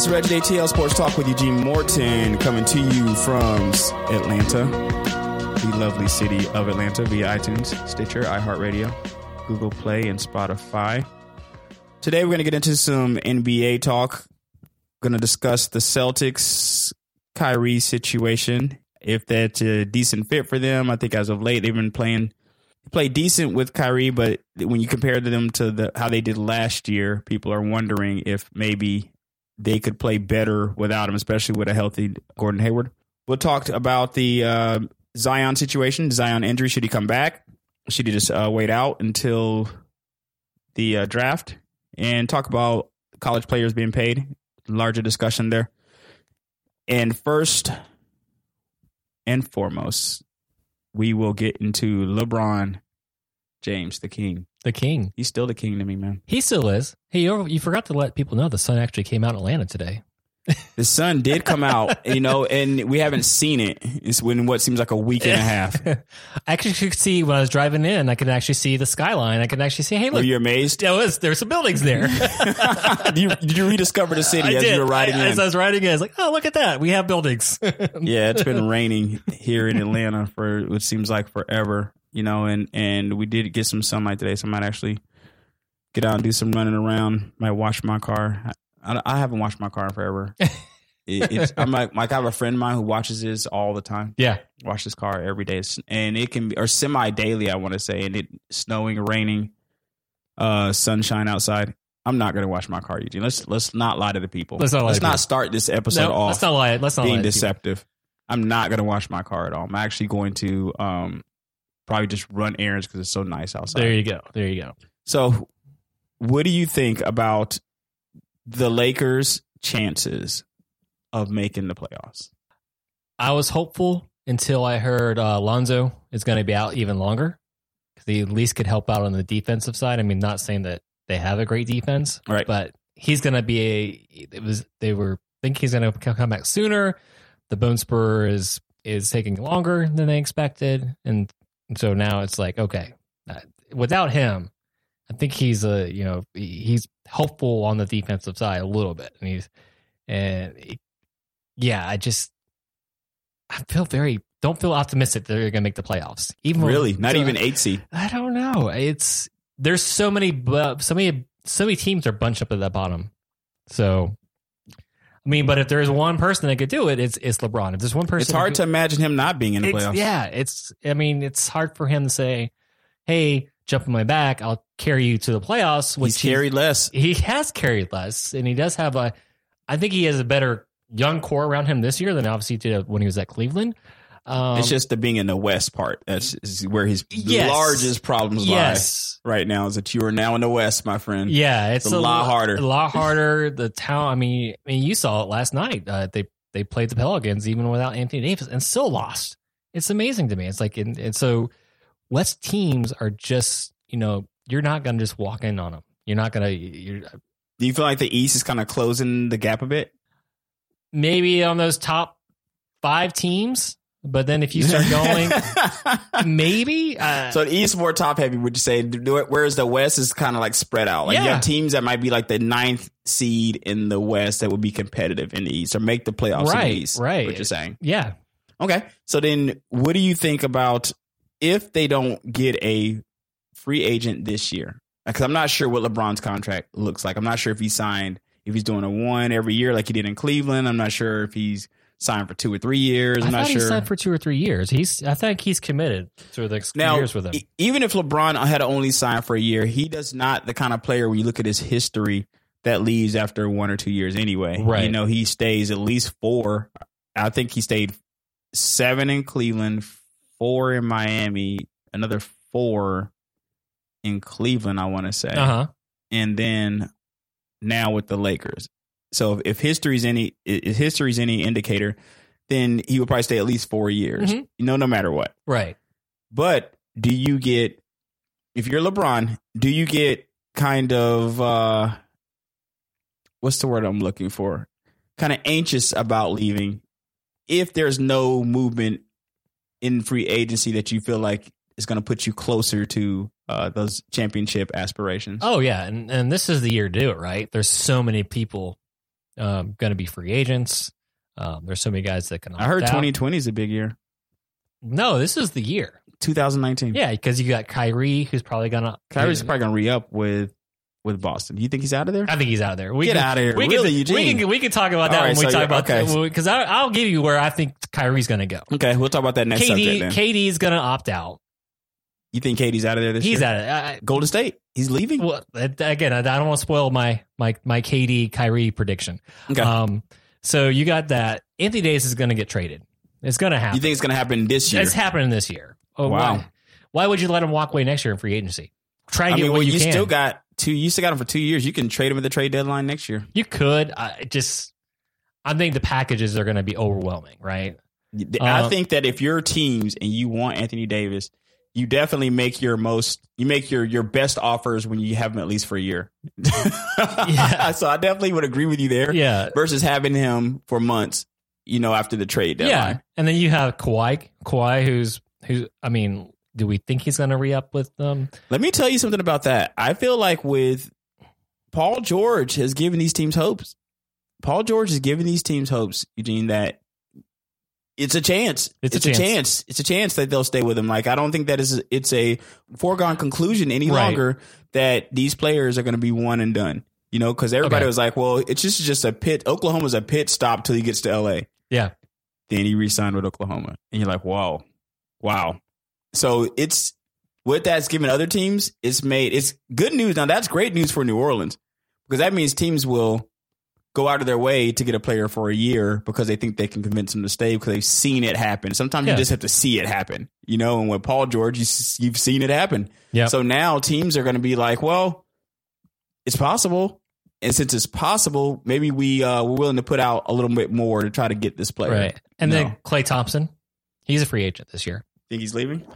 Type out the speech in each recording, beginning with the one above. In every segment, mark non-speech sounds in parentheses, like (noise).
This is Reggie ATL Sports Talk with Eugene Morton coming to you from Atlanta, the lovely city of Atlanta via iTunes, Stitcher, iHeartRadio, Google Play, and Spotify. Today we're going to get into some NBA talk. Going to discuss the Celtics Kyrie situation, if that's a decent fit for them. I think as of late they've been playing played decent with Kyrie, but when you compare them to the how they did last year, people are wondering if maybe they could play better without him, especially with a healthy Gordon Hayward. We'll talk about the uh, Zion situation, Zion injury. Should he come back? Should he just uh, wait out until the uh, draft? And talk about college players being paid. Larger discussion there. And first and foremost, we will get into LeBron James, the king. The king. He's still the king to me, man. He still is. Hey, you, you forgot to let people know the sun actually came out in Atlanta today. The sun did come out, you know, and we haven't seen it. It's in what seems like a week and a half. (laughs) I actually could see when I was driving in, I could actually see the skyline. I could actually see, hey, Were look, you amazed? there was there's some buildings there. (laughs) did, you, did you rediscover the city I as did. you were riding I- in? As I was riding in, I was like, oh, look at that. We have buildings. (laughs) yeah, it's been raining here in Atlanta for what seems like forever, you know, and and we did get some sunlight today, so I might actually get out and do some running around. Might wash my car. I, I haven't washed my car in forever. (laughs) It, it's, I'm like, like I have a friend of mine who watches this all the time. yeah. Wash his car every day, and it can be or semi daily. I want to say, and it snowing, raining, uh, sunshine outside. I'm not going to wash my car, Eugene. Let's let's not lie to the people. Let's not lie to people. start this episode No, off let's not lie. Let's not lie. being people. deceptive. I'm not going to wash my car at all. I'm actually going to um, probably just run errands because it's so nice outside. There you go. There you go. so, what do you think about the Lakers' chances of making the playoffs? I was hopeful until I heard uh, Lonzo is going to be out even longer because he at least could help out on the defensive side. I mean, not saying that they have a great defense, Right. but he's going to be a. It was they were thinking he's going to come back sooner. The bone spur is is taking longer than they expected, and so now it's like okay, uh, without him, I think he's a you know he's helpful on the defensive side a little bit, and he's and he- yeah, I just I feel very don't feel optimistic that they're going to make the playoffs. Even when- Really, not so- even eight seed. I don't know. It's there's so many so many so many teams are bunched up at the bottom. So I mean, but if there's one person that could do it, it's it's LeBron. If there's one person, It's hard to imagine him not being in the playoffs. Yeah, it's. I mean, it's hard for him to say, "Hey, jump on my back. I'll carry you to the playoffs." Which He's carried less. (laughs) He has carried less, and he does have a. I think he has a better young core around him this year than obviously did when he was at Cleveland. Um, it's just the being in the West part. That's where his Yes. largest problems yes, lie right now. Is that you are now in the West, my friend. Yeah, it's a lot harder. A lot harder. The town. I mean, I mean, you saw it last night. Uh, they they played the Pelicans even without Anthony Davis and still lost. It's amazing to me. It's like, and, and so West teams are just, you know, you're not going to just walk in on them. You're not going to. You're Do you feel like the East is kind of closing the gap a bit? maybe on those top five teams, but then if you start going, (laughs) maybe. Uh, so the East more top heavy, would you say? Whereas the West is kind of like spread out. Like you Yeah. have teams that might be like the ninth seed in the West that would be competitive in the East or make the playoffs in Right, the East. right. What you're saying? yeah, Okay. So then, what do you think about if they don't get a free agent this year? Because I'm not sure what LeBron's contract looks like. I'm not sure if he signed, if he's doing a one every year like he did in Cleveland. I'm not sure if he's signed for two or three years. I'm I not thought he sure. signed for two or three years. He's. I think he's committed to the next now, years with him. even if LeBron had only signed for a year, he does not the kind of player where you look at his history that leaves after one or two years anyway. Right. You know, he stays at least four. I think he stayed seven in Cleveland, four in Miami, another four in Cleveland, I want to say. Uh huh. And then now with the Lakers. So if, if history's any if history's any indicator, then he would probably stay at least four years. Mhm. You know, no matter what. Right. But do you get if you're LeBron, do you get kind of uh what's the word I'm looking for? Kind of anxious about leaving if there's no movement in free agency that you feel like is going to put you closer to uh, those championship aspirations. Oh yeah, and and this is the year to do it, right? There's so many people um, going to be free agents. Um, there's so many guys that can. I heard out. 2020 is a big year. No, this is the year. 2019. Yeah, because you got Kyrie, who's probably gonna. Kyrie's probably gonna re up with with Boston. Do you think he's out of there? I think he's out of there. We Get can, outta here. We Really, can, Eugene? we can we can talk about that right, when we so talk about okay. because I'll give you where I think Kyrie's gonna go. Okay, we'll talk about that next subject. KD Then. KD's gonna opt out. you think KD's out of there this He's year? out of. I- Golden State. He's leaving. Well, again, I don't want to spoil my my my KD Kyrie prediction. Okay. Um, so you got that Anthony Davis is going to get traded. It's going to happen. you think it's gonna happen this year? it's happening this year. Oh, Wow. Why, why would you let him walk away next year in free agency? Try to I get mean, what well, you, you, can. still got two. You still got him for two years. You can trade him at the trade deadline next year. you could. I just, I think the packages are going to be overwhelming, right? I Uh, think that if you're teams and you want Anthony Davis, you definitely make your most you make your your best offers when you have him at least for a year. (laughs) Yeah. (laughs) So I definitely would agree with you there. Yeah. Versus having him for months, you know, after the trade deadline. Yeah. And then you have Kawhi, Kawhi, who's, who's, I mean, do we think he's going to re up with them? Let me tell you something about that. I feel like with Paul George has given these teams hopes. Paul George has given these teams hopes, Eugene, that it's a chance. It's a a chance. chance. It's a chance that they'll stay with him. Like I don't think that is it's a foregone conclusion any Right. longer that these players are going to be one and done. You know, because everybody Okay. was like, "Well, it's just just a pit. Oklahoma's a pit stop till he gets to L.A." Yeah. Then he re-signed with Oklahoma, and you're like, "Wow, wow." So it's what that's given other teams. It's made it's good news. Now that's great news for New Orleans because that means teams will go out of their way to get a player for a year because they think they can convince them to stay because they've seen it happen. Sometimes Yeah. you just have to see it happen, you know. And with Paul George, you, you've seen it happen. Yeah. So now teams are going to be like, well, it's possible. And since it's possible, maybe we uh, we're willing to put out a little bit more to try to get this player. Right. And No. then Klay Thompson, he's a free agent this year. Think he's leaving?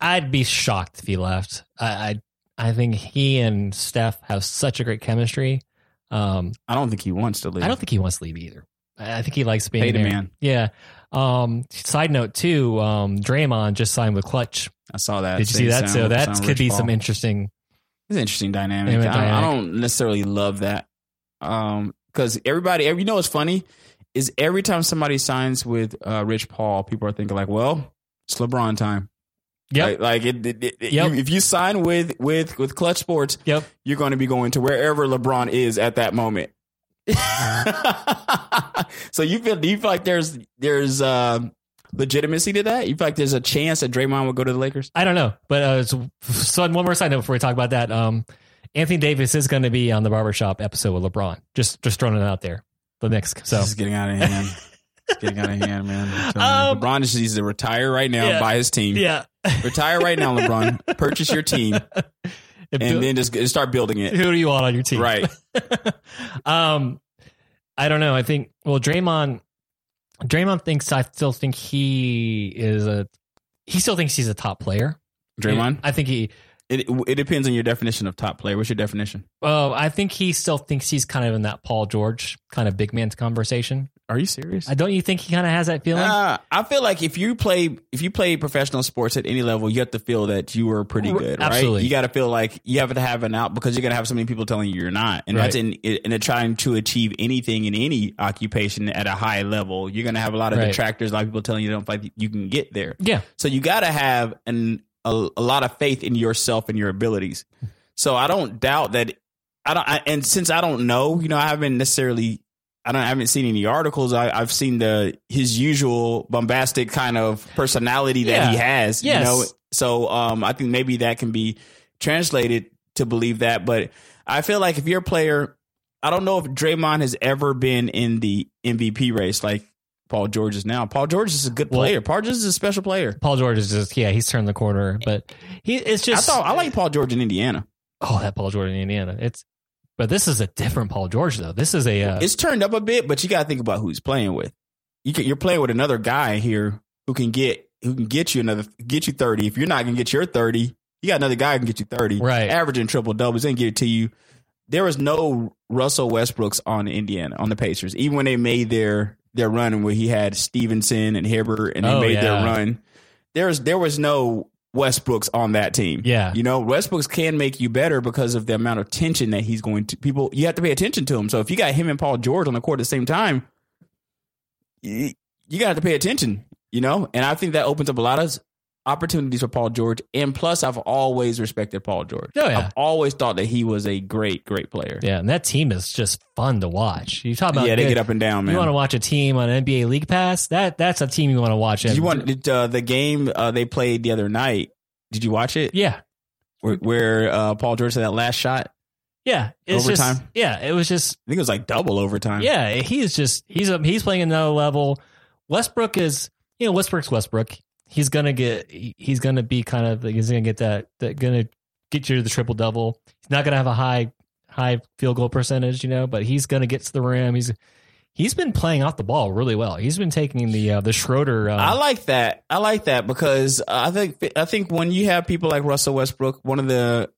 I'd be shocked if he left. I, I, I think he and Steph have such a great chemistry. Um, I don't think he wants to leave. I don't think he wants to leave either. I think he likes being the there. man. Yeah. Um, side note too, um, Draymond just signed with Klutch. I saw that. Did you see that? So that could Rich be Paul. some interesting. It's an interesting dynamic. I, I don't necessarily love that. Um, because everybody, every, you know, what's funny is every time somebody signs with uh, Rich Paul, people are thinking like, well, it's LeBron time. Yeah, Like, like it, it, it- Yep. you- if you sign with with with Klutch Sports, Yep. you're going to be going to wherever LeBron is at that moment. (laughs) so you feel do you feel like there's there's uh, legitimacy to that? You feel like there's a chance that Draymond would go to the Lakers? I don't know, but uh, so, so one more side note before we talk about that. Um, Anthony Davis is going to be on the barbershop episode with LeBron. Just just throwing it out there. The next, so This is getting out of hand. (laughs) It's getting out of hand, man. Um. LeBron just needs to retire right now Yeah. and buy his team. yeah, Retire right now, LeBron. (laughs) Purchase your team If and Bill- then just just start building it. who do you want on your team? Right. (laughs) um, I don't know. I think well, Draymond. Draymond thinks I still think he is a. He still thinks he's a top player. Draymond. I think he. It it depends on your definition of top player. What's your definition? Well, I think he still thinks he's kind of in that Paul George kind of big man's conversation. Are you serious? I don't you think he kind of has that feeling? Uh, I feel like if you play if you play professional sports at any level, you have to feel that you are pretty good, right? Absolutely. You got to feel like you have to have an out because you're gonna have so many people telling you you're not, and that's in in trying to achieve anything in any occupation at a high level. You're gonna have a lot of Right. detractors, a lot of people telling you don't like you can get there. yeah, So you got to have an a, a lot of faith in yourself and your abilities. So I don't doubt that. I don't. I, and since I don't know, you know, I haven't necessarily. I don't. I haven't seen any articles. I, I've seen the his usual bombastic kind of personality that Yeah. he has. Yes. You know. So um, I think maybe that can be translated to believe that. But I feel like if you're a player, I don't know if Draymond has ever been in the MVP race like Paul George is now. Paul George is a good Well- player. Paul George is a special player. Paul George is just yeah, he's turned the corner, but he it's just I thought I like Paul George in Indiana. oh that Paul George in Indiana. It's but this is a different Paul George though. This is a uh, It's turned up a bit, but you got to think about who he's playing with. You can, you're playing with another guy here who can get who can get you another get you thirty. If you're not gonna get your thirty, you got another guy who can get you thirty. Right. averaging triple doubles and get it to you. There was no Russell Westbrooks on Indiana on the Pacers, even when they made their their run and where he had Stephenson and Hibbert and they Oh, made yeah. their run. There's there was no Westbrook's on that team. Yeah. You know, Westbrook's can make you better because of the amount of tension that he's going to people you have to pay attention to him. So if you got him and Paul George on the court at the same time, you, you got to pay attention, you know? And I think that opens up a lot of opportunities for Paul George. And plus I've always respected Paul George. Oh, yeah. I've always thought that he was a great great player. Yeah, and that team is just fun to watch. You talk about yeah, they good- get up and down, man. You want to watch a team on NBA League Pass? That that's a team you want to watch. Did you want did, uh, the game uh, they played the other night? Did you watch it? Yeah, Where, where uh, Paul George had that last shot? yeah. It's just Overtime? yeah. It was just I think it was like double overtime. yeah. He's just he's a, he's playing another level. Westbrook is you know Westbrook's Westbrook. He's gonna get he's gonna be kind of like he's gonna get that that gonna get you to the triple double. He's not gonna have a high high field goal percentage, you know, but he's gonna get to the rim. He's he's been playing off the ball really well. He's been taking the uh, the Schroeder. Uh, I like that. I like that because I think I think when you have people like Russell Westbrook, one of the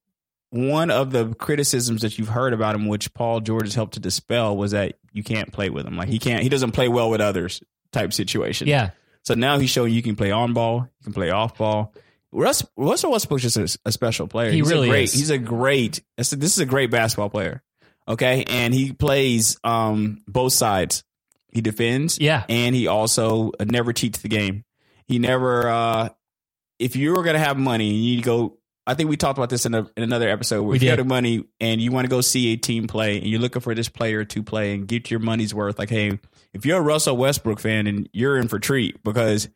one of the criticisms that you've heard about him, which Paul George has helped to dispel, was that you can't play with him. Like he can't, he doesn't play well with others. Type situation. yeah, So now he's showing you can play on ball, you can play off ball. Russ, Russell Westbrook's just a, a special player. He he's really a great, is. He's a great. This is a great basketball player. Okay, and he plays um, both sides. He defends, yeah. and he also uh, never cheats the game. He never. uh If you were gonna have money, you need to go. I think we talked about this in, a, in another episode. Where We if you did. have the money and you want to go see a team play, and you're looking for this player to play and get your money's worth, like, hey, if you're a Russell Westbrook fan, and you're in for treat because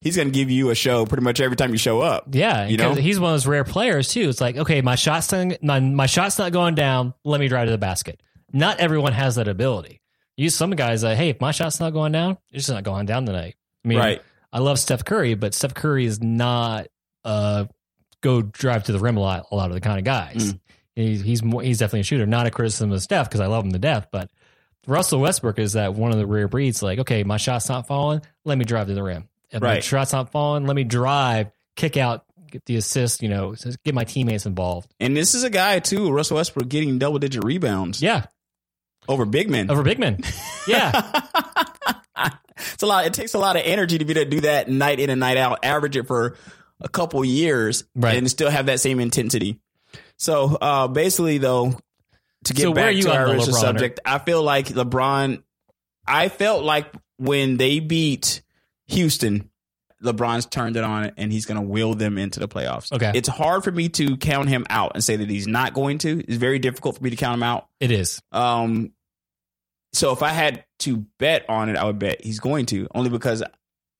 he's going to give you a show pretty much every time you show up. Yeah, You know? he's one of those rare players too. It's like, okay, my shot's not, my, my shot's not going down. Let me drive to the basket. Not everyone has that ability. You some guys, uh, hey, if my shot's not going down, it's just not going down tonight. I mean, right. I love Steph Curry, but Steph Curry is not uh go drive to the rim a lot. A lot of the kind of guys. Mm. He's he's more, he's definitely a shooter. Not a criticism of Steph because I love him to death, but Russell Westbrook is that one of the rare breeds. Like, okay, my shot's not falling. Let me drive to the rim. If my Right. shot's not falling, let me drive, kick out, get the assist. You know, get my teammates involved. And this is a guy too, Russell Westbrook, getting double digit rebounds Yeah, over big men. over big men. Yeah, (laughs) it's a lot. It takes a lot of energy to be able to do that night in and night out. Average it for a couple years, Right. and still have that same intensity. So uh, basically, though, to get So back to our original LeBron? subject, I feel like LeBron. I felt like when they beat Houston, LeBron's turned it on and he's going to will them into the playoffs. Okay. it's hard for me to count him out and say that he's not going to. It's very difficult for me to count him out. it is. Um, so if I had to bet on it, I would bet he's going to only because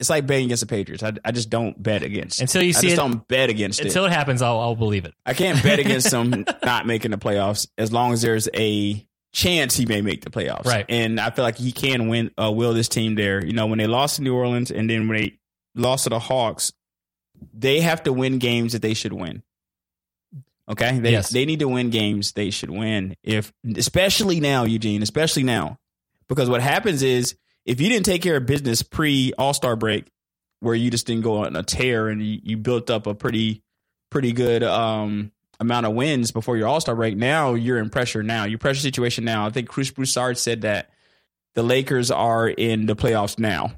it's like betting against the Patriots. I, I just don't bet against. Until you I see just it, don't bet against it. until it. it happens, I'll, I'll believe it. I can't bet against them (laughs) not making the playoffs as long as there's a chance he may make the playoffs. Right. And I feel like he can win. Uh, will this team there? You know, when they lost to New Orleans and then when they lost to the Hawks, they have to win games that they should win. Okay, they Yes. they need to win games they should win. If especially now, Eugene, especially now, because what happens is if you didn't take care of business pre All Star break, where you just didn't go on a tear and you, you built up a pretty pretty good um, amount of wins before your All Star break, now you're in pressure. Now your pressure situation now. I think Chris Broussard said that the Lakers are in the playoffs now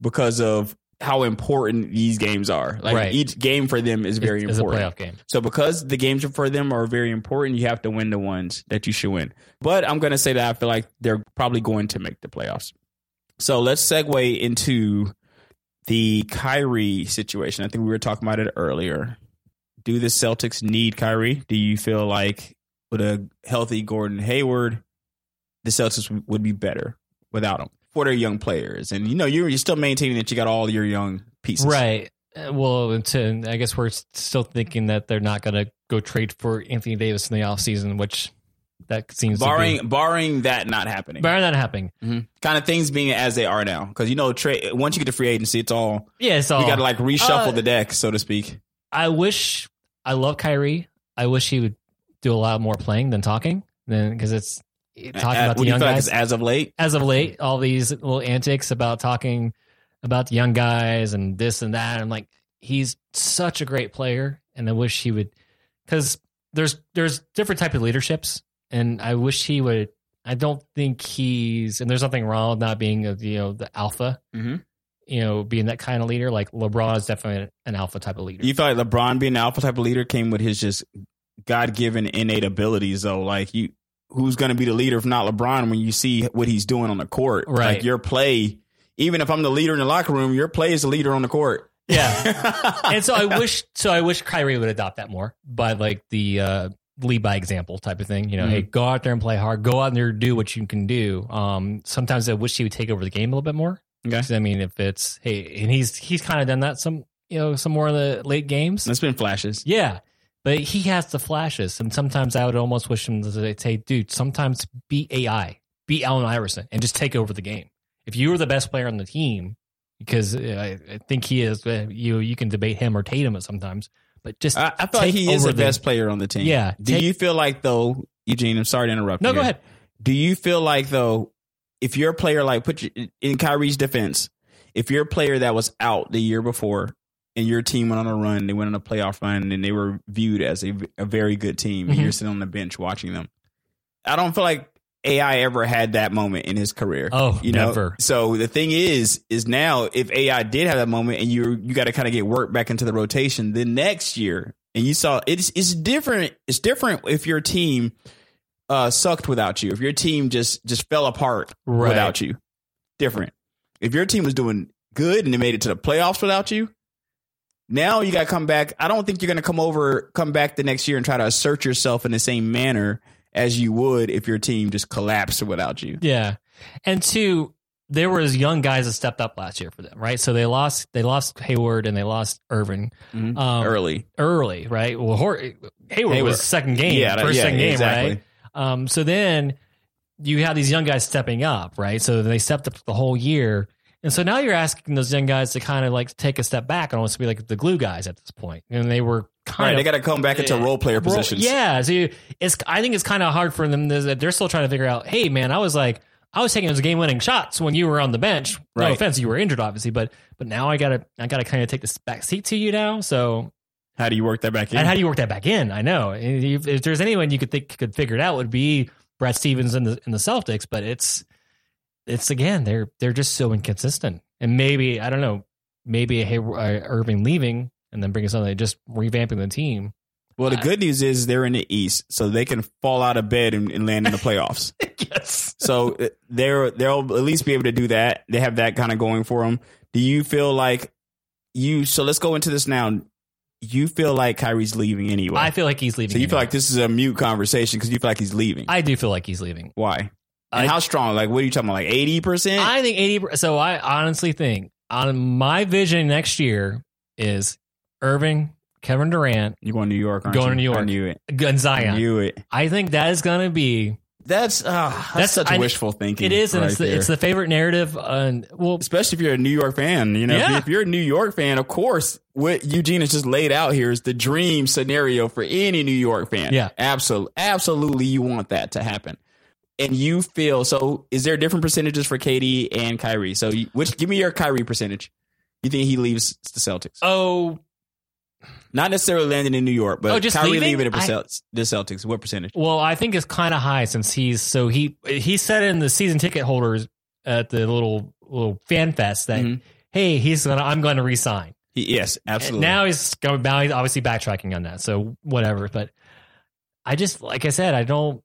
because of how important these games are. Like Right. each game for them is very It's- it's important. a playoff game. So because the games for them are very important, you have to win the ones that you should win. But I'm going to say that I feel like they're probably going to make the playoffs. So let's segue into the Kyrie situation. I think we were talking about it earlier. Do the Celtics need Kyrie? Do you feel like with a healthy Gordon Hayward, the Celtics would be better without him for their young players? And you know, you're, you're still maintaining that you got all your young pieces, Right. Uh, Well, to, I guess we're still thinking that they're not going to go trade for Anthony Davis in the offseason, which that seems Barring be, barring that not happening. barring that happening. kind of things being as they are now. Because you know, trade once you get to free agency, it's all Yeah, so you got to like reshuffle Uh, the deck, so to speak. I wish I love Kyrie. I wish he would do a lot more playing than talking, then because it's talking Uh, about the do you young like guys. as of late? as of late, all these little antics about talking about the young guys and this and that. I'm like, he's such a great player, and I wish he would, because there's there's different type of leaderships, and I wish he would. I don't think he's, and there's nothing wrong with not being, a, you know, the alpha. Mhm. you know, being that kind of leader. Like LeBron is definitely an alpha type of leader. You thought LeBron being an alpha type of leader came with his just God given innate abilities though. Like you who's gonna be the leader if not LeBron when you see what he's doing on the court. Right. Like your play, even if I'm the leader in the locker room, your play is the leader on the court. Yeah. (laughs) and so I wish so I wish Kyrie would adopt that more by like the uh lead by example type of thing. You know, Mhm. hey, go out there and play hard. Go out there and do what you can do. Um sometimes I wish he would take over the game a little bit more. Okay. I mean, if it's hey, and he's he's kind of done that some you know some more in the late games. It's been flashes. Yeah, but he has the flashes, and sometimes I would almost wish him to say, "Dude, sometimes be AI, be Allen Iverson, and just take over the game." If you were the best player on the team, because uh, I, I think he is, uh, you you can debate him or Tatum at sometimes, but just I, I Take he is the the- best player on the team. Yeah, Do take- you feel like though, Eugene? I'm sorry to interrupt. no, you go here. ahead. Do you feel like though, if you're a player like put your, in Kyrie's defense, if you're a player that was out the year before and your team went on a run, they went on a playoff run, and they were viewed as a, a very good team, and Mhm. you're sitting on the bench watching them. I don't feel like AI ever had that moment in his career. Oh, you know. never. So the thing is, is now if AI did have that moment, and you you got to kind of get work back into the rotation, then next year, and you saw it's it's different. It's different if your team uh sucked without you. If your team just just fell apart Right. without you, different. If your team was doing good and they made it to the playoffs without you, now you got to come back. I don't think you're going to come over, come back the next year and try to assert yourself in the same manner as you would if your team just collapsed without you. Yeah, and two, there was young guys that stepped up last year for them, right? So they lost they lost Hayward and they lost Irving Mhm. um, Early, early, right? Well, Hor- Hayward, Hayward. was second game, Yeah, first yeah, second game, exactly. right? Um, so then you have these young guys stepping up, right? So they stepped up the whole year. And so now you're asking those young guys to kind of like take a step back and almost be like the glue guys at this point. And they were kind right? of They got to come back into role player Role- positions. Yeah, so you, it's I think it's kind of hard for them that they're still trying to figure out. Hey, man, I was like I was taking those game winning shots when you were on the bench. No Right. offense, you were injured, obviously, but but now I gotta I gotta kind of take this back seat to you now. So How do you work that back in? and how do you work that back in? I know if, if there's anyone you could think could figure it out, would be Brad Stevens in the in the Celtics. But it's it's again they're they're just so inconsistent. And maybe I don't know, maybe hey, uh, Irving leaving and then bringing something just revamping the team. well, the good news is they're in the East, so they can fall out of bed and, and land in the playoffs. (laughs) yes. so uh, they're they'll at least be able to do that. They have that kind of going for them. Do you feel like you? So let's go into this now. You feel like Kyrie's leaving anyway. I feel like he's leaving. so you feel like this is a mute conversation because you feel like he's leaving. I do feel like he's leaving. Why? I- how strong? Like, what are you talking about? Like eighty percent? I think eighty. So I honestly think on my vision next year is Irving, Kevin Durant, You going to New York? Aren't Going you? to New York. I knew it. and I knew it. I think that is going to be. That's uh, that's, That's- such I- wishful thinking. It is, and it's the, it's the favorite narrative. And well, especially if you're a New York fan. You know, if Yeah. if you're a New York fan, of course, what Eugene has just laid out here is the dream scenario for any New York fan. Yeah. absolutely, absolutely, you want that to happen. And you feel so? Is there different percentages for KD and Kyrie? So, you, which give me your Kyrie percentage? You think he leaves the Celtics? oh, Not necessarily landing in New York, but Oh, just Kyrie leaving? leaving the, I- the Celtics. What percentage? well, I think it's kind of high since he's so he he said in the season ticket holders at the little little fan fest that Mhm. hey he's gonna I'm going to resign. He, yes, absolutely. Now he's going. Now he's obviously backtracking on that. So whatever. But I just like I said, I don't.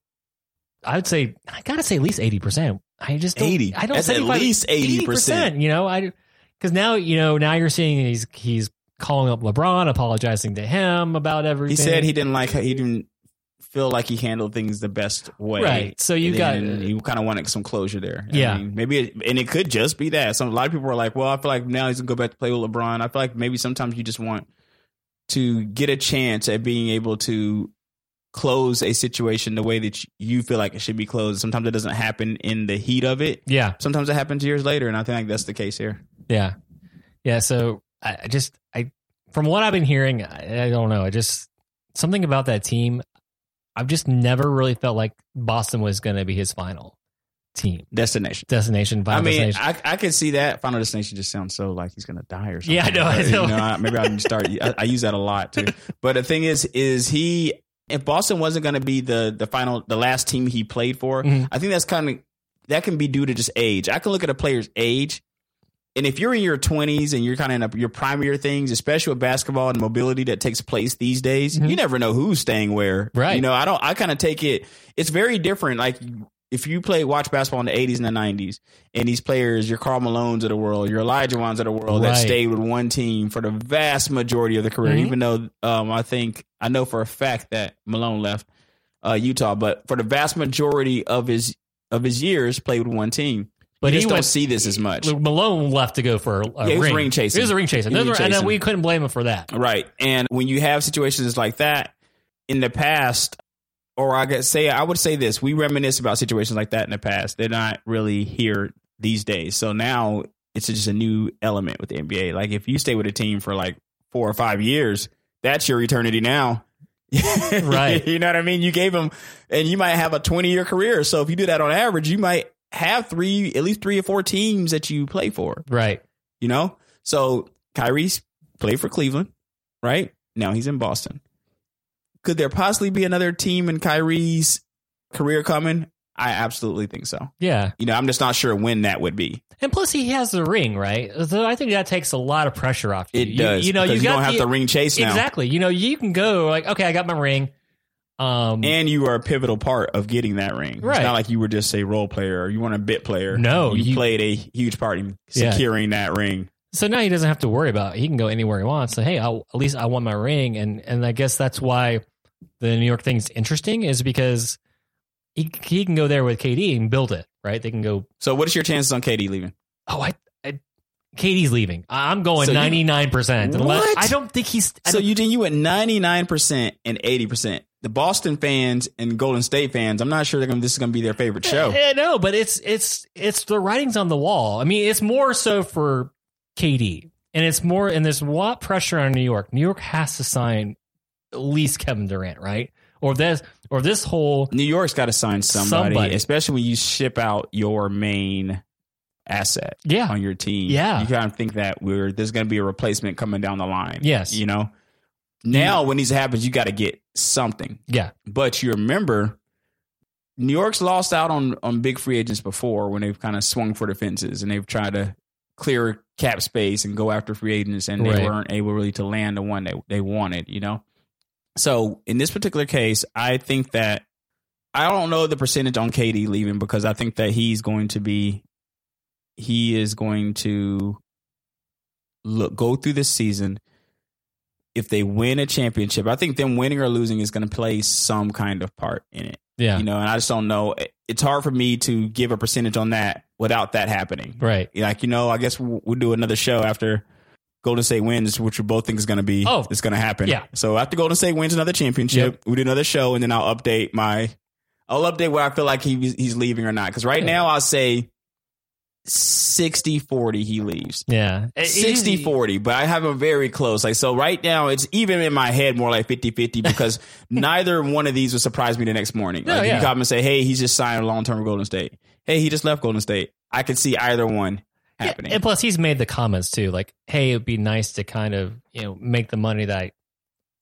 I would say I gotta say at least eighty percent. I just don't, 80. I don't. That's at least 80%. You know, I because now you know now you're seeing he's he's calling up LeBron, apologizing to him about everything. he said he didn't like he didn't feel like he handled things the best way. Right. So you And got you kind of wanted some closure there. I Yeah. mean, maybe it, and it could just be that. Some a lot of people are like, well, I feel like now he's gonna go back to play with LeBron. I feel like maybe sometimes you just want to get a chance at being able to close a situation the way that you feel like it should be closed. Sometimes it doesn't happen in the heat of it. yeah, Sometimes it happens years later, and I think that's the case here. yeah, yeah. So I, just I from what I've been hearing, I, I don't know. I just something about that team. I've just never really felt like Boston was going to be his final team Destination. destination. I mean, destination. I, I can see that. Final destination just sounds so like he's gonna die or something. Yeah, I know, I know. You know I, maybe I can start. I, I use that a lot too. (laughs) But the thing is, is he? If Boston wasn't gonna be the the final, the last team he played for, Mhm. I think that's kind of that can be due to just age. I can look at a player's age And if you're in your 20s and you're kind of in a, your prime of things, especially with basketball and mobility that takes place these days, you never know who's staying where. Mm-hmm. Right. You know, I don't. I kind of take it. It's very different. Like if you play watch basketball in the 80s and the 90s, and these players, your Carl Malones of the world, your Olajuwons of the world, that stayed with one team for the vast majority of the career. Mhm. Even though um, I think I know for a fact that Malone left uh, Utah, but for the vast majority of his of his years, played with one team. But you he just don't went- see this as much. Malone left to go for a Yeah, ring. ring chasing. He was a ring chaser. He was Those And then we couldn't blame him for that. Right. And when you have situations like that in the past, or I could say, I would say this, we reminisce about situations like that in the past. They're not really here these days. So now it's just a new element with the NBA. Like if you stay with a team for like four or five years, that's your eternity now. (laughs) Right. you know what I mean? You gave them, and you might have a 20 year career. So if you do that on average, you might have three, at least three or four teams that you play for Right. you know? So Kyrie's played for Cleveland, right? Now he's in Boston. Could there possibly be another team in Kyrie's career coming? I absolutely think so. Yeah. You know, I'm just not sure when that would be. And plus, he has the ring, right? So I think that takes a lot of pressure off you. It You- does. You, know, you, you got don't have the- to ring chase now. Exactly. You know, you can go like, okay, I got my ring. Um, And you are a pivotal part of getting that ring. Right. It's not like you were just a role player or you weren't a bit player. No, You, you- played a huge part in Yeah. securing that ring. so now he doesn't have to worry about. It. He can go anywhere he wants. So hey, I'll, at least I won my ring, and and I guess that's why the New York thing's interesting is because he he can go there with KD and build it. Right? They can go. So what is your chances on KD leaving? Oh, I. I KD's leaving. I'm going ninety nine percent. What? I don't think he's. I So Eugene, you went 99% and 80%. The Boston fans and Golden State fans, I'm not sure they're gonna, this is going to be their favorite eh, show. Yeah, no, but it's it's it's the writing's on the wall. I mean, it's more so for KD, and it's more and there's a lot pressure on New York. New York has to sign at least Kevin Durant, right? Or this or this whole New York's got to sign somebody, Somebody. especially when you ship out your main asset yeah on your team. Yeah. You kind of think that we're there's going to be a replacement coming down the line. Yes. You know, now when these happens, you got to get something. yeah But you remember, New York's lost out on on big free agents before when they've kind of swung for the fences and they've tried to clear cap space and go after free agents and they weren't able really to land the one they they wanted. You know, so in this particular case, I think that I don't know the percentage on KD leaving because I think that he's going to be he is going to look go through this season if they win a championship, I think them winning or losing is going to play some kind of part in it. yeah You know, and I just don't know. It's hard for me to give a percentage on that without that happening. right. Like, you know, I guess we'll, we'll do another show after Golden State wins, which we both think is going to be, Oh, it's going to happen. yeah. So after Golden State wins another championship, Yep. we'll do another show and then I'll update my, I'll update where I feel like he, he's leaving or not. Cause right Yeah. now I'll say 60 40 he leaves. Yeah, It- it- 60 40, but I have them very close. Like, so right now, it's even in my head more like 50 50 because (laughs) neither one of these would surprise me the next morning. No, Like, yeah. you come and say, hey, he's just signed long term Golden State. Hey, he just left Golden State. I could see either one Yeah, and plus, he's made the comments too, like, "Hey, it'd be nice to kind of you know make the money that I,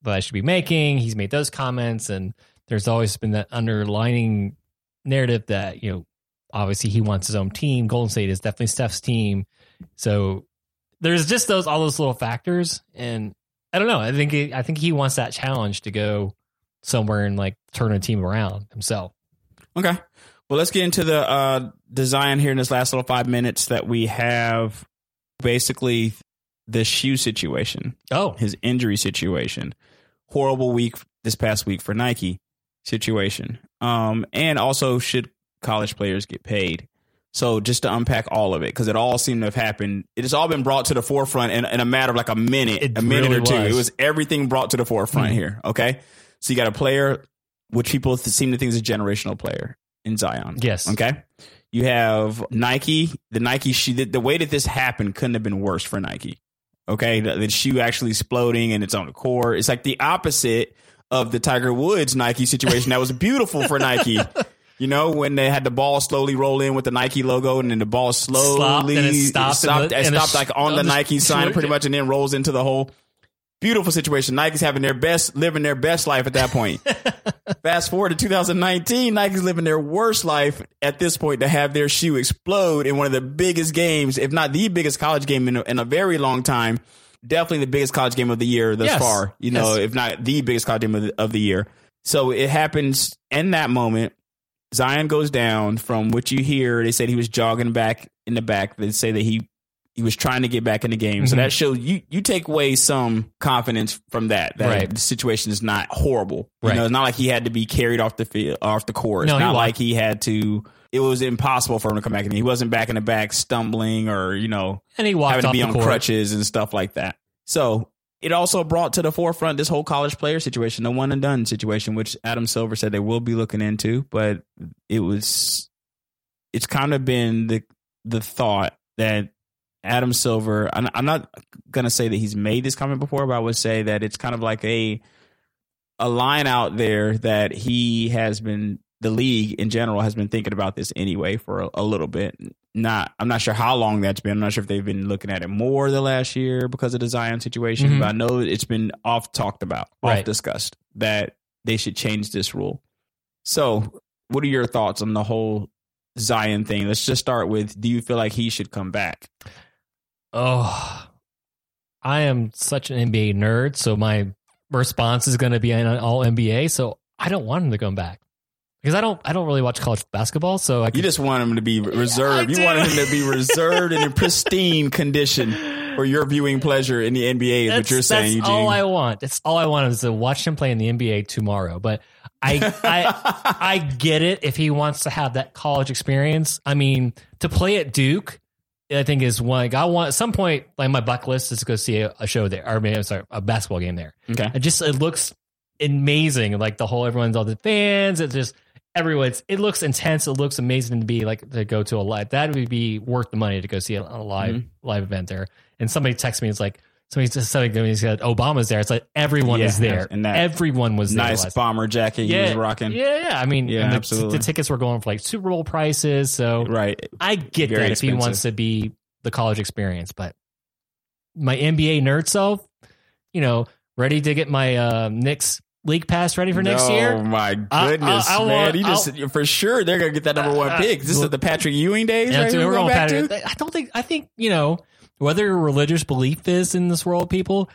that I should be making." He's made those comments, and there's always been that underlining narrative that you know, obviously, he wants his own team. Golden State is definitely Steph's team, so there's just those all those little factors, and I don't know. I think he, I think he wants that challenge to go somewhere and like turn a team around himself. Okay. Well, let's get into the uh, Zion here in this last little five minutes that we have. Basically, the shoe situation, Oh, his injury situation, horrible week this past week for Nike situation, um, and also should college players get paid? So just to unpack all of it, because it all seemed to have happened. It has all been brought to the forefront in, in a matter of like a minute, It a minute really or two. was. It was everything brought to the forefront Mhm. here. Okay, so you got a player, which people seem to think is a generational player in Zion. yes, Okay. You have Nike. The Nike shoe. The, the way that this happened couldn't have been worse for Nike. Okay. The, the shoe actually exploding and it's on the court. It's like the opposite of the Tiger Woods Nike situation. that was beautiful for Nike. (laughs) You know, when they had the ball slowly roll in with the Nike logo and then the ball slowly Stopped and it stopped stopped, it stopped sh- like on the on the Nike sign pretty much and then rolls into the hole. Beautiful situation. Nike's having their best, living their best life at that point. (laughs) Fast forward to 2019, Nike's living their worst life at this point to have their shoe explode in one of the biggest games, if not the biggest college game in a, in a very long time. Definitely the biggest college game of the year thus Yes. far, you know, Yes. if not the biggest college game of the, of the year. So it happens in that moment. Zion goes down from what you hear. They said he was jogging back in the back. They say that he he was trying to get back in the game. So Mhm. that shows you you take away some confidence from that. That Right. the situation is not horrible. You Right. know, it's not like he had to be carried off the field off the court. No, it's he not wa- like he had to it was impossible for him to come back in. He wasn't back in the back stumbling or, you know, and he having to be on court. crutches and stuff like that. So it also brought to the forefront this whole college player situation, the one and done situation, which Adam Silver said they will be looking into, but it was it's kind of been the the thought that Adam Silver I'm, I'm not gonna say that he's made this comment before, but I would say that it's kind of like a a line out there that he has been the league in general has been thinking about this anyway for a, a little bit. Not, I'm not sure how long that's been. I'm not sure if they've been looking at it more the last year because of the Zion situation, Mhm. but I know it's been off talked about, off Right. discussed that they should change this rule. So, what are your thoughts on the whole Zion thing? Let's just start with: Do you feel like he should come back? Oh, I am such an NBA nerd, so my response is going to be an all NBA. So I don't want him to come back because I don't. I don't really watch college basketball. So I You just want him to be reserved. I You want him to be reserved and in (laughs) pristine condition for your viewing pleasure in the NBA. Is what that's, you're saying, that's Eugene? all I want. That's all I want is to watch him play in the NBA tomorrow. But I, I, (laughs) I get it if he wants to have that college experience. I mean, to play at Duke, I think is one. Like I want at some point, like my bucket list is to go see a, a show there, or maybe sorry, a basketball game there. okay. It just it looks amazing. Like the whole everyone's all the fans. It just everyone's. It looks intense. It looks amazing to be like to go to a live. That would be worth the money to go see a, a live Mm-hmm. live event there. And somebody texted me. It's like somebody just said he said Obama's there. It's like everyone Yeah, is there. and that everyone was there. Nice bomber jacket he was rocking. Yeah, yeah. I mean, Yeah, the, absolutely. the tickets were going for like Super Bowl prices. So Right. I get Very that if he wants to be the college experience, but my NBA nerd self, you know, ready to get my uh, Knicks league pass ready for next oh, year. Oh my goodness, I- I man! want- he just for sure they're gonna get that number one Uh, pick. This is the Patrick Ewing days. Yeah, right? We're going back Patrick. to? I don't think. I think you know whether your religious belief is in this world, people.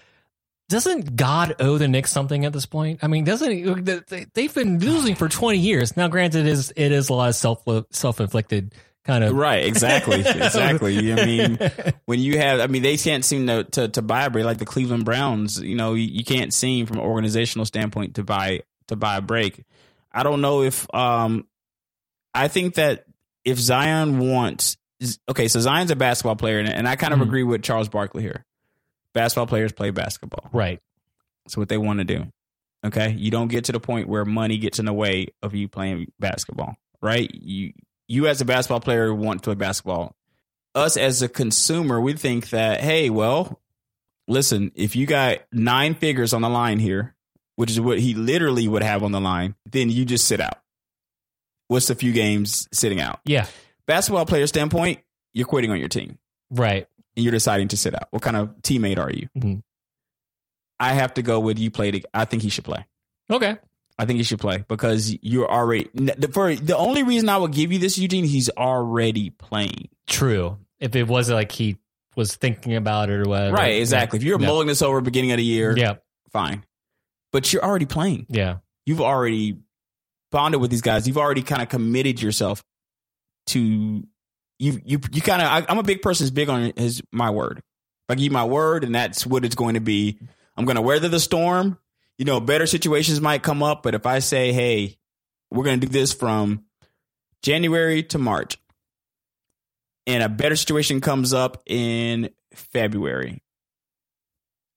Doesn't God owe the Knicks something at this point? I mean, doesn't he, they- they've been losing for twenty years now? Granted, it is it is a lot of self self inflicted kind of Right, exactly, (laughs) exactly. I mean, when you have, I mean, they can't seem to to, to buy a break like the Cleveland Browns. You know, you, you can't seem from an organizational standpoint to buy to buy a break. I don't know if um, I think that if Zion wants, okay, so Zion's a basketball player, and, I kind of Mhm. agree with Charles Barkley here. Basketball players play basketball. right. That's what they want to do. Okay. You don't get to the point where money gets in the way of you playing basketball, right? You you as a basketball player want to play basketball. Us as a consumer, we think that, hey, well, listen, if you got nine figures on the line here, which is what he literally would have on the line, then you just sit out. What's the few games sitting out? Yeah. Basketball player standpoint, you're quitting on your team Right. and you're deciding to sit out. What kind of teammate are you? Mhm. I have to go with you played. I think he should play. Okay. I think he should play because you're already the- for the only reason I would give you this, Eugene. He's already playing. True. If it wasn't like he was thinking about it or whatever. Right, exactly. If you're Yeah. mulling this over beginning of the year, Yeah. fine. But you're already playing. Yeah. You've already bonded with these guys. You've already kind of committed yourself to you. You you kind of. I'm a big person. who's big on his my word. If I give my word, and that's what it's going to be. I'm going to weather the storm. You know, better situations might come up, but if I say, "Hey, we're going to do this from January to March," and a better situation comes up in February,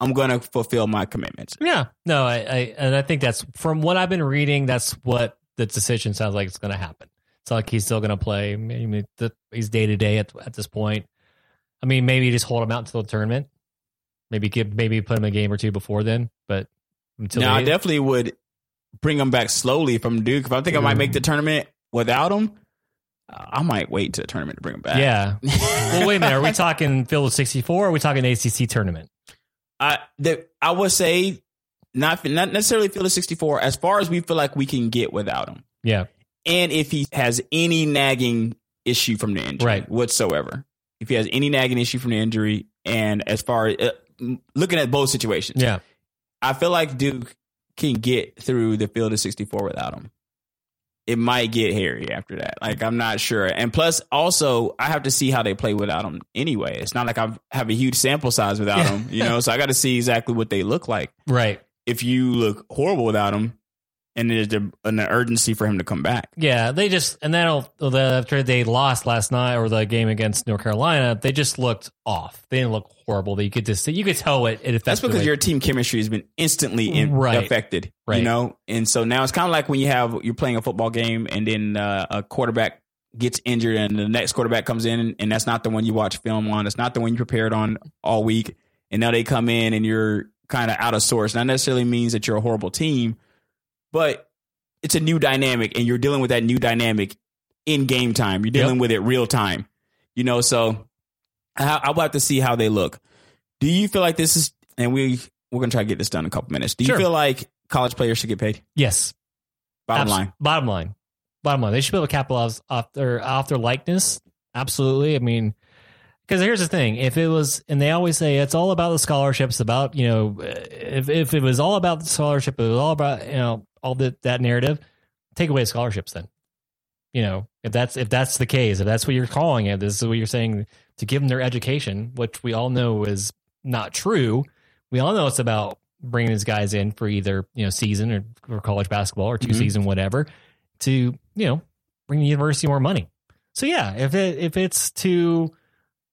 I'm going to fulfill my commitments. Yeah. No, I, I and I think that's from what I've been reading, that's what the decision sounds like it's gonna happen. It's like he's still gonna play. Maybe the, he's day to day at at this point. I mean, maybe just hold him out until the tournament. Maybe give maybe put him a game or two before then, but until Now, I definitely would bring him back slowly from Duke. If I think I might make the mm. tournament without him, I might wait to the tournament to bring him back. yeah. (laughs) well, wait a minute. Are we talking field of sixty four? Or are we talking ACC tournament? I the, I would say not not necessarily feel the 64 as far as we feel like we can get without him. Yeah. And if he has any nagging issue from the injury Right. whatsoever. If he has any nagging issue from the injury and as far as uh, looking at both situations. Yeah. I feel like Duke can get through the field of 64 without him. It might get hairy after that. Like I'm not sure. And plus, also, I have to see how they play without him anyway. It's not like I have a huge sample size without Yeah. him, you know. So I got to see exactly what they look like. (laughs) Right. If you look horrible without him, and there's a, an urgency for him to come back. Yeah, they just and then after they lost last night or the game against North Carolina, they just looked off. They didn't look horrible. You could just see, you could tell it. it That's because your team chemistry has been instantly in, Right. affected, Right. you know. And so now it's kind of like when you have you're playing a football game and then uh, a quarterback gets injured and the next quarterback comes in and that's not the one you watch film on. It's not the one you prepared on all week. And now they come in and you're kind of out of sorts. Not necessarily means that you're a horrible team, but it's a new dynamic and you're dealing with that new dynamic in game time. You're dealing Yep. with it real time, you know. So I, I will have to see how they look. Do you feel like this is, and we we're gonna try to get this done in a couple minutes. Do you Sure. feel like college players should get paid? yes, Bottom Abs- line, bottom line, bottom line. They should be able to capitalize off their off their likeness. Absolutely. I mean, because here's the thing: if it was, and they always say it's all about the scholarships. About you know, if if it was all about the scholarship, it was all about you know all the, that narrative. Take away scholarships, then. You know, if that's if that's the case, if that's what you're calling it, this is what you're saying to give them their education, which we all know is not true. We all know it's about bringing these guys in for either you know season or, or college basketball or 2 Mhm. season whatever to you know bring the university more money. So yeah, if it if it's to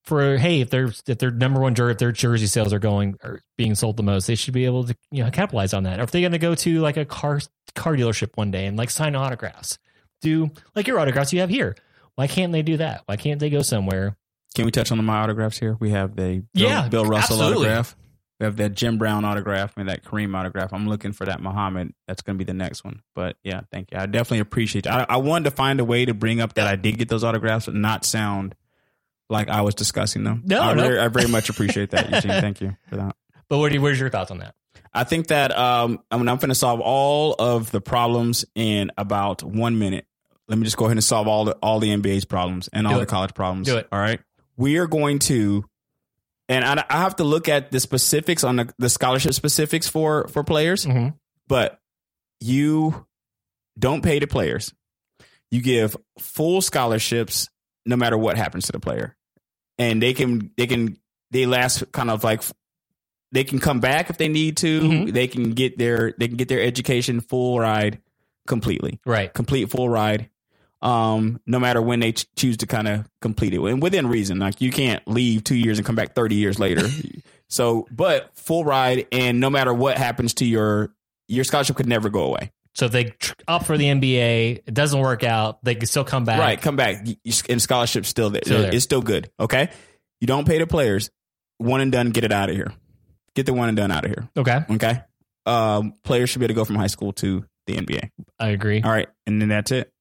for hey if they're if their number one jersey if their jersey sales are going are being sold the most they should be able to you know capitalize on that. Or if they're going to go to like a car car dealership one day and like sign autographs, do like your autographs you have here. Why can't they do that? Why can't they go somewhere? can we touch on the my autographs here? We have the Bill, Yeah, Bill Russell absolutely. autograph. We have that Jim Brown autograph and that Kareem autograph. I'm looking for that Muhammad. That's going to be the next one. But yeah, thank you. I definitely appreciate it. I, I wanted to find a way to bring up that I did get those autographs and not sound like I was discussing them. No, I, no. very, I very much (laughs) appreciate that, Eugene. Thank you for that. But what do you, where's your thoughts on that? I think that um, I mean, I'm going to solve all of the problems in about one minute. Let me just go ahead and solve all the all the NBA's problems and all Do the college problems. Do it. All right. We are going to, and I, I have to look at the specifics on the, the scholarship specifics for for players, Mhm. but you don't pay the players. You give full scholarships no matter what happens to the player, and they can they can they last kind of like they can come back if they need to. Mhm. They can get their they can get their education full ride completely, Right. complete full ride. Um, no matter when they ch- choose to kind of complete it, and within reason. Like you can't leave two years and come back thirty years later. (laughs) so, but full ride, and no matter what happens to your your scholarship, could never go away. So if they tr- opt for the NBA, it doesn't work out. They can still come back. Right, come back. And scholarship's still there. Still there. It's still good. Okay. You don't pay the players. One and done, get it out of here. Get the one and done out of here. Okay. Okay. Um, players should be able to go from high school to the NBA. I agree. All right. And then that's it.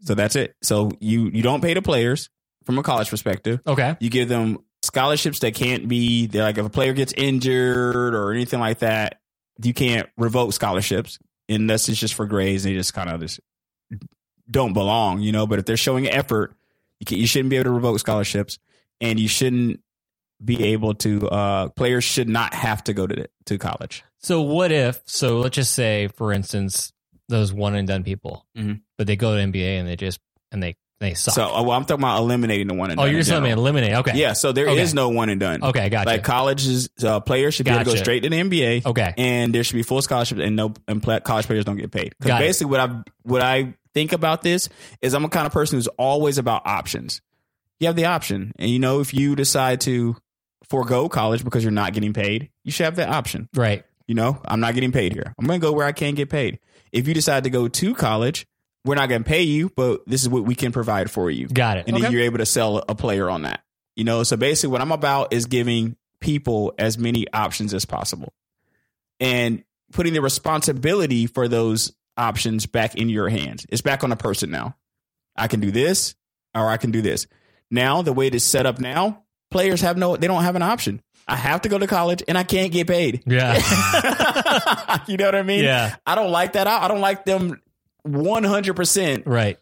So that's it. So you you don't pay the players from a college perspective. Okay. You give them scholarships that can't be they're like if a player gets injured or anything like that, you can't revoke scholarships unless it's just for grades. They just kind of just don't belong, you know. But if they're showing effort, you can, you shouldn't be able to revoke scholarships, and you shouldn't be able to. Uh, players should not have to go to to college. So what if? So let's just say, for instance, those one and done people, Mhm. but they go to NBA and they just and they they suck. So uh, well, I'm talking about eliminating the one and done. oh, done. you're in just telling me general. eliminate. Okay. Yeah, so there is Okay. no one and done. Okay. Gotcha. Like colleges, uh, players should be able to go straight to the NBA. okay. and there should be full scholarships and no and pla- college players don't get paid. Got it. basically, what I what I think about this is I'm a kind of person who's always about options. You have the option, and you know if you decide to forego college because you're not getting paid, you should have that option. Right. You know, I'm not getting paid here. I'm going to go where I can get paid. If you decide to go to college, we're not going to pay you, but this is what we can provide for you Got it. and okay. then you're able to sell a player on that. You know, so basically what I'm about is giving people as many options as possible and putting the responsibility for those options back in your hands. It's back on the person now. I can do this or I can do this. Now, the way it is set up now, players have no, they don't have an option. I have to go to college and I can't get paid. Yeah. (laughs) you know what I mean? Yeah. I don't like that. I I don't like them 100% right.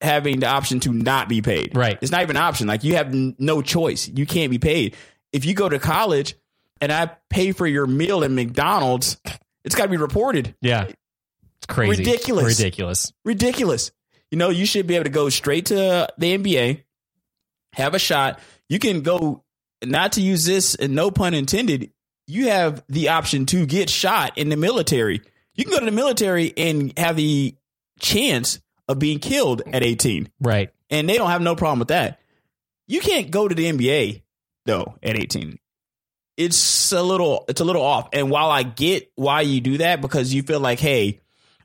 having the option to not be paid. Right. It's not even an option. Like you have n- no choice. You can't be paid. If you go to college and I pay for your meal at McDonald's, it's got to be reported. Yeah. It's crazy. Ridiculous. Ridiculous. Ridiculous. You know, you should be able to go straight to the NBA, have a shot. You can go, not to use this, and no pun intended, you have the option to get shot in the military. You can go to the military and have the chance of being killed at 18 Right. and they don't have no problem with that. You can't go to the NBA though at 18. It's a little it's a little off. And while I get why you do that because you feel like, hey,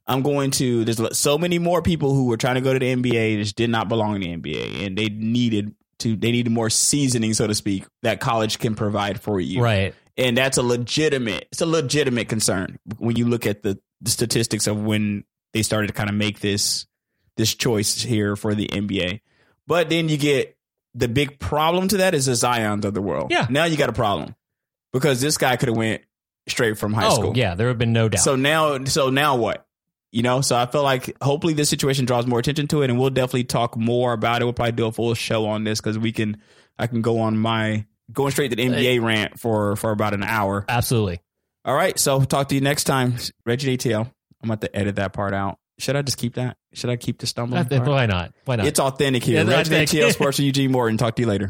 I'm going to there's so many more people who were trying to go to the NBA just did not belong in the NBA and they needed to they needed more seasoning so to speak that college can provide for you. Right. And that's a legitimate it's a legitimate concern when you look at the, the statistics of when they started to kind of make this this choice here for the NBA. But then you get the big problem to that is the Zions of the world. Yeah. Now you got a problem because this guy could have went straight from high oh, school. yeah. There have been no doubt. So now, so now what? You know, so I feel like hopefully this situation draws more attention to it, and we'll definitely talk more about it. We'll probably do a full show on this because we can. I can go on my going straight to the NBA rant for for about an hour. Absolutely. All right, so talk to you next time, Reggie ATL. I'm about to edit that part out. Should I just keep that? Should I keep the stumbling? Part? Why not? Why not? It's authentic here. Yeah, Reggie authentic. ATL Sports with Eugene Morton. Talk to you later.